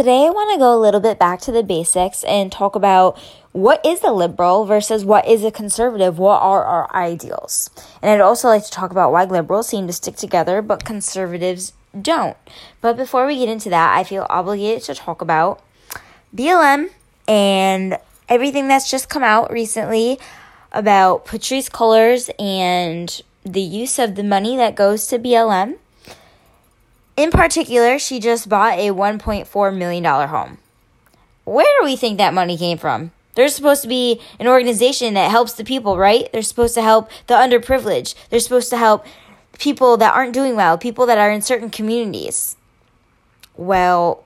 today I want to go a little bit back to the basics and talk about what is a liberal versus what is a conservative? What are our ideals? And I'd also like to talk about why liberals seem to stick together but conservatives don't. But before we get into that, I feel obligated to talk about BLM and everything that's just come out recently about Patrisse Cullors and the use of the money that goes to BLM. In particular, she just bought a $1.4 million home. Where do we think that money came from? They're supposed to be an organization that helps the people, right? They're supposed to help the underprivileged. They're supposed to help people that aren't doing well, people that are in certain communities. Well,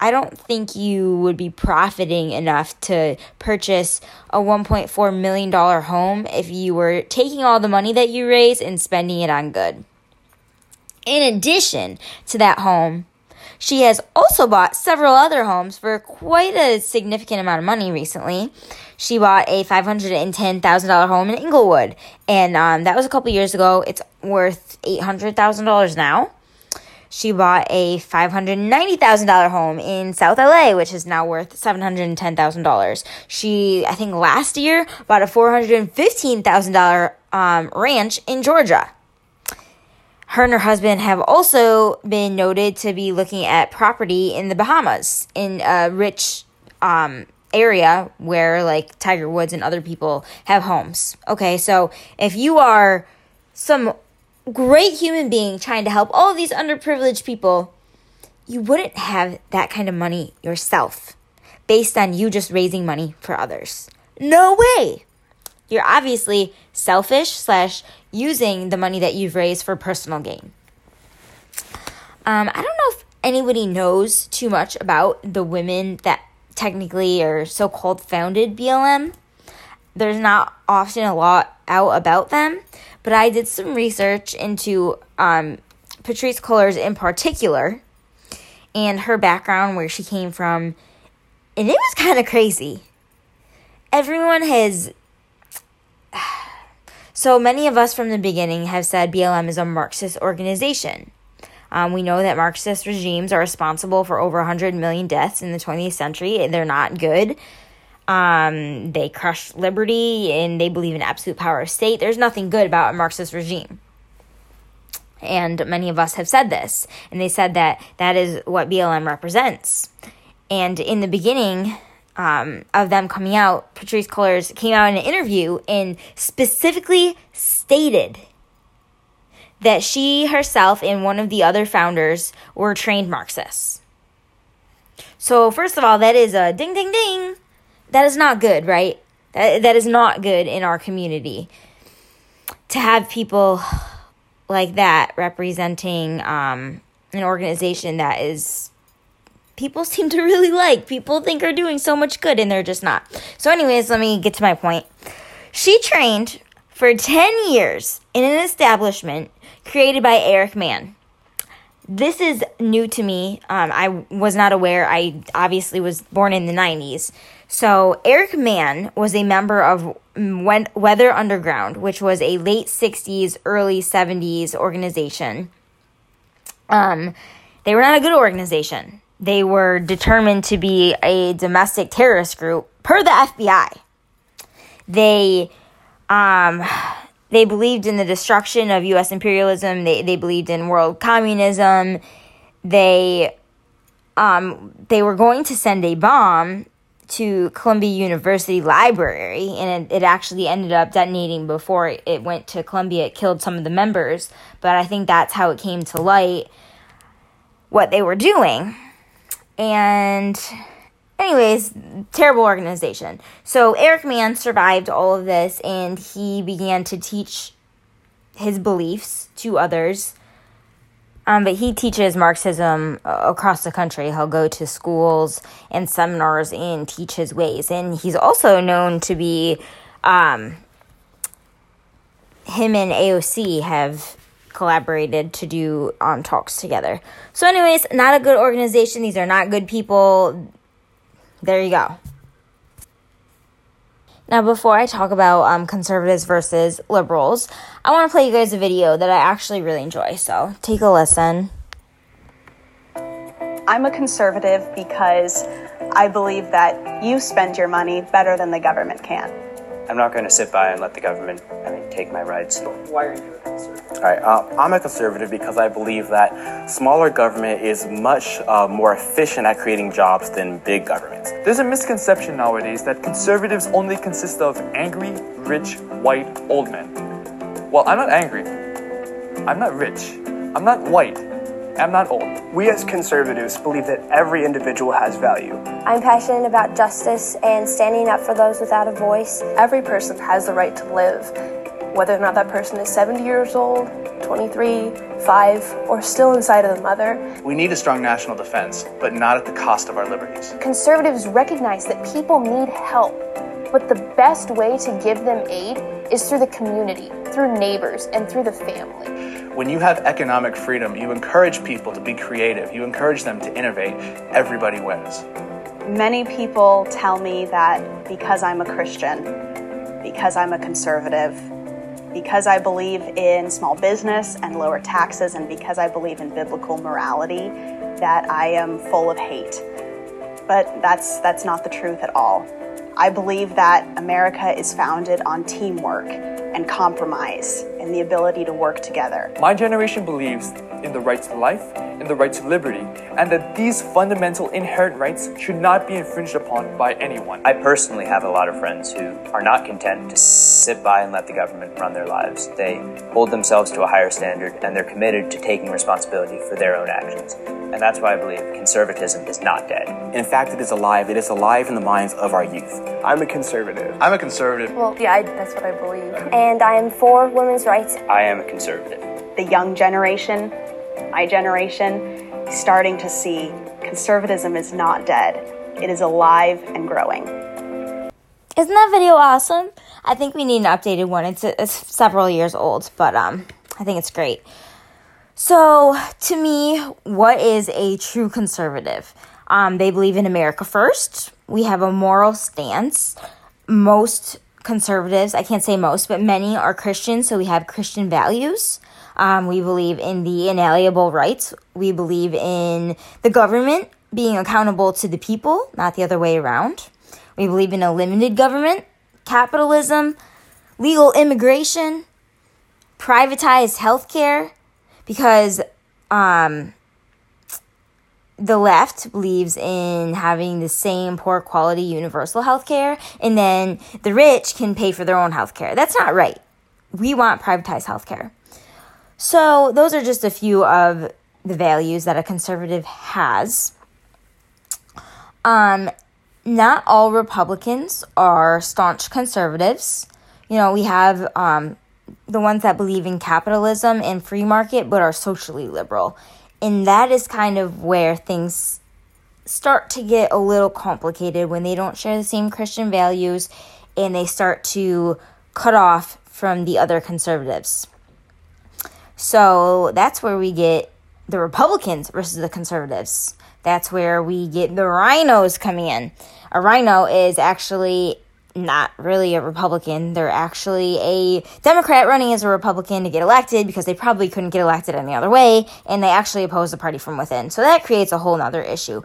I don't think you would be profiting enough to purchase a $1.4 million home if you were taking all the money that you raise and spending it on good. In addition to that home, she has also bought several other homes for quite a significant amount of money recently. She bought a $510,000 home in Inglewood, and um, that was a couple years ago. It's worth $800,000 now. She bought a $590,000 home in South LA, which is now worth $710,000. She, I think last year, bought a $415,000 um, ranch in Georgia her and her husband have also been noted to be looking at property in the Bahamas, in a rich um, area where like Tiger Woods and other people have homes. Okay, so if you are some great human being trying to help all these underprivileged people, you wouldn't have that kind of money yourself based on you just raising money for others. No way. You're obviously selfish slash using the money that you've raised for personal gain. Um, I don't know if anybody knows too much about the women that technically or so called founded BLM. There's not often a lot out about them, but I did some research into um, Patrisse Cullors in particular and her background, where she came from, and it was kind of crazy. Everyone has so many of us from the beginning have said BLM is a Marxist organization. Um, we know that Marxist regimes are responsible for over 100 million deaths in the 20th century. They're not good. Um, they crush liberty and they believe in absolute power of state. There's nothing good about a Marxist regime. And many of us have said this. And they said that that is what BLM represents. And in the beginning, um, of them coming out, Patrisse Cullors came out in an interview and specifically stated that she herself and one of the other founders were trained Marxists. So, first of all, that is a ding, ding, ding. That is not good, right? That, that is not good in our community. To have people like that representing um, an organization that is people seem to really like. People think are doing so much good and they're just not. So, anyways, let me get to my point. She trained for 10 years in an establishment created by Eric Mann. This is new to me. Um, I was not aware. I obviously was born in the 90s. So, Eric Mann was a member of Weather Underground, which was a late 60s, early 70s organization. Um, they were not a good organization they were determined to be a domestic terrorist group per the FBI. They um, they believed in the destruction of US imperialism, they they believed in world communism. They um, they were going to send a bomb to Columbia University Library, and it, it, actually ended up detonating before it went to Columbia. It killed some of the members, but I think that's how it came to light what they were doing. And anyways, terrible organization. So Eric Mann survived all of this and he began to teach his beliefs to others. Um, but he teaches Marxism across the country. He'll go to schools and seminars and teach his ways. And he's also known to be, um, him and AOC have collaborated to do um, talks together. So, anyways, not a good organization. These are not good people. There you go. Now, before I talk about um, conservatives versus liberals, I want to play you guys a video that I actually really enjoy. So, take a listen. I'm a conservative because I believe that you spend your money better than the government can. I'm not going to sit by and let the government, I mean, take my rights. Why are you a conservative? All right, uh, I'm a conservative because I believe that smaller government is much uh, more efficient at creating jobs than big governments. There's a misconception nowadays that conservatives only consist of angry, rich, white, old men. Well, I'm not angry. I'm not rich. I'm not white. I'm not old. We as conservatives believe that every individual has value. I'm passionate about justice and standing up for those without a voice. Every person has the right to live, whether or not that person is 70 years old, 23, 5, or still inside of the mother. We need a strong national defense, but not at the cost of our liberties. Conservatives recognize that people need help, but the best way to give them aid is through the community, through neighbors, and through the family. When you have economic freedom, you encourage people to be creative, you encourage them to innovate. Everybody wins. Many people tell me that because I'm a Christian, because I'm a conservative, because I believe in small business and lower taxes, and because I believe in biblical morality, that I am full of hate. But that's, that's not the truth at all. I believe that America is founded on teamwork and compromise and the ability to work together. My generation believes in the right to life, in the right to liberty, and that these fundamental inherent rights should not be infringed upon by anyone. I personally have a lot of friends who are not content to sit by and let the government run their lives. They hold themselves to a higher standard and they're committed to taking responsibility for their own actions. And that's why I believe conservatism is not dead. In fact, it is alive. It is alive in the minds of our youth. I'm a conservative. I'm a conservative. Well, yeah, I, that's what I believe. And I am for women's rights. I am a conservative. The young generation, my generation, starting to see conservatism is not dead. It is alive and growing. Isn't that video awesome? I think we need an updated one. It's, it's several years old, but um, I think it's great. So, to me, what is a true conservative? Um, they believe in America first. We have a moral stance. Most conservatives, I can't say most, but many are Christian, so we have Christian values. Um, we believe in the inalienable rights. We believe in the government being accountable to the people, not the other way around. We believe in a limited government, capitalism, legal immigration, privatized healthcare, because um, the left believes in having the same poor quality universal health care, and then the rich can pay for their own health care. That's not right. We want privatized health care. So, those are just a few of the values that a conservative has. Um, not all Republicans are staunch conservatives. You know, we have um, the ones that believe in capitalism and free market but are socially liberal. And that is kind of where things start to get a little complicated when they don't share the same Christian values and they start to cut off from the other conservatives. So that's where we get the Republicans versus the conservatives. That's where we get the RINOs coming in. A RINO is actually not really a Republican. They're actually a Democrat running as a Republican to get elected because they probably couldn't get elected any other way, and they actually oppose the party from within. So that creates a whole nother issue.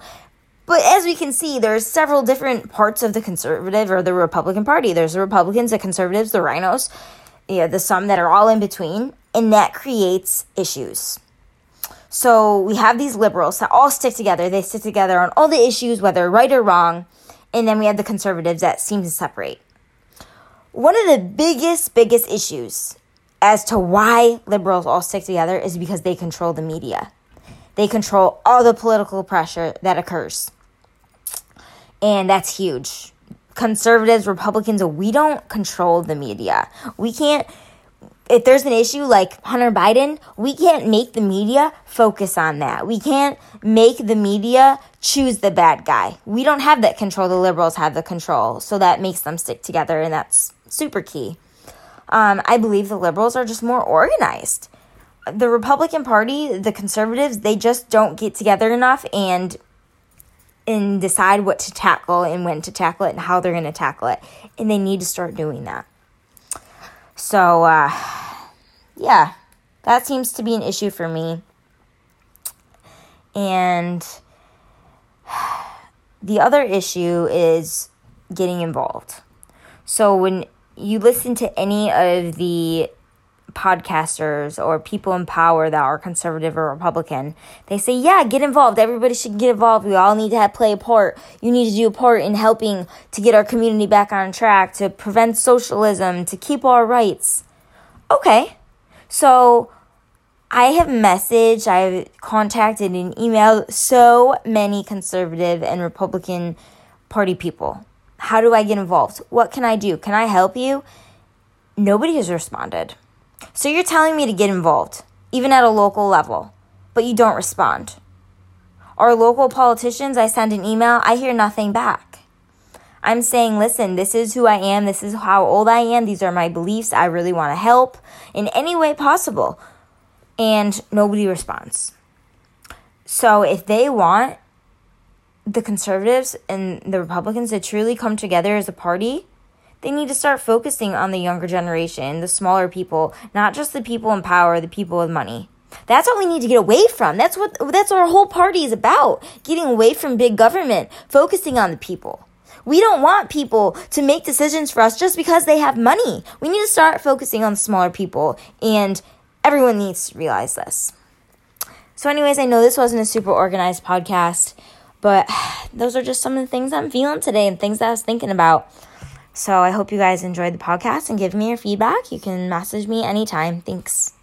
But as we can see, there's several different parts of the conservative or the Republican Party. There's the Republicans, the conservatives, the RINOs, yeah, the some that are all in between, and that creates issues. So we have these liberals that all stick together. They stick together on all the issues, whether right or wrong and then we have the conservatives that seem to separate. One of the biggest, biggest issues as to why liberals all stick together is because they control the media. They control all the political pressure that occurs. And that's huge. Conservatives, Republicans, we don't control the media. We can't if there's an issue like Hunter Biden, we can't make the media focus on that. We can't make the media choose the bad guy. We don't have that control. The liberals have the control. So that makes them stick together, and that's super key. Um, I believe the liberals are just more organized. The Republican Party, the conservatives, they just don't get together enough and and decide what to tackle and when to tackle it and how they're going to tackle it. And they need to start doing that. So, uh, yeah, that seems to be an issue for me. And the other issue is getting involved. So, when you listen to any of the podcasters or people in power that are conservative or Republican, they say, yeah, get involved. Everybody should get involved. We all need to have, play a part. You need to do a part in helping to get our community back on track, to prevent socialism, to keep our rights. Okay. So I have messaged, I've contacted and emailed so many conservative and Republican Party people. How do I get involved? What can I do? Can I help you? Nobody has responded. So you're telling me to get involved, even at a local level, but you don't respond. Our local politicians, I send an email, I hear nothing back. I'm saying, listen, this is who I am, this is how old I am, these are my beliefs, I really want to help in any way possible. And nobody responds. So if they want the conservatives and the Republicans to truly come together as a party, they need to start focusing on the younger generation, the smaller people, not just the people in power, the people with money. That's what we need to get away from. That's what that's what our whole party is about. Getting away from big government, focusing on the people. We don't want people to make decisions for us just because they have money. We need to start focusing on smaller people and everyone needs to realize this. So anyways, I know this wasn't a super organized podcast, but those are just some of the things I'm feeling today and things that I was thinking about. So I hope you guys enjoyed the podcast and give me your feedback. You can message me anytime. Thanks.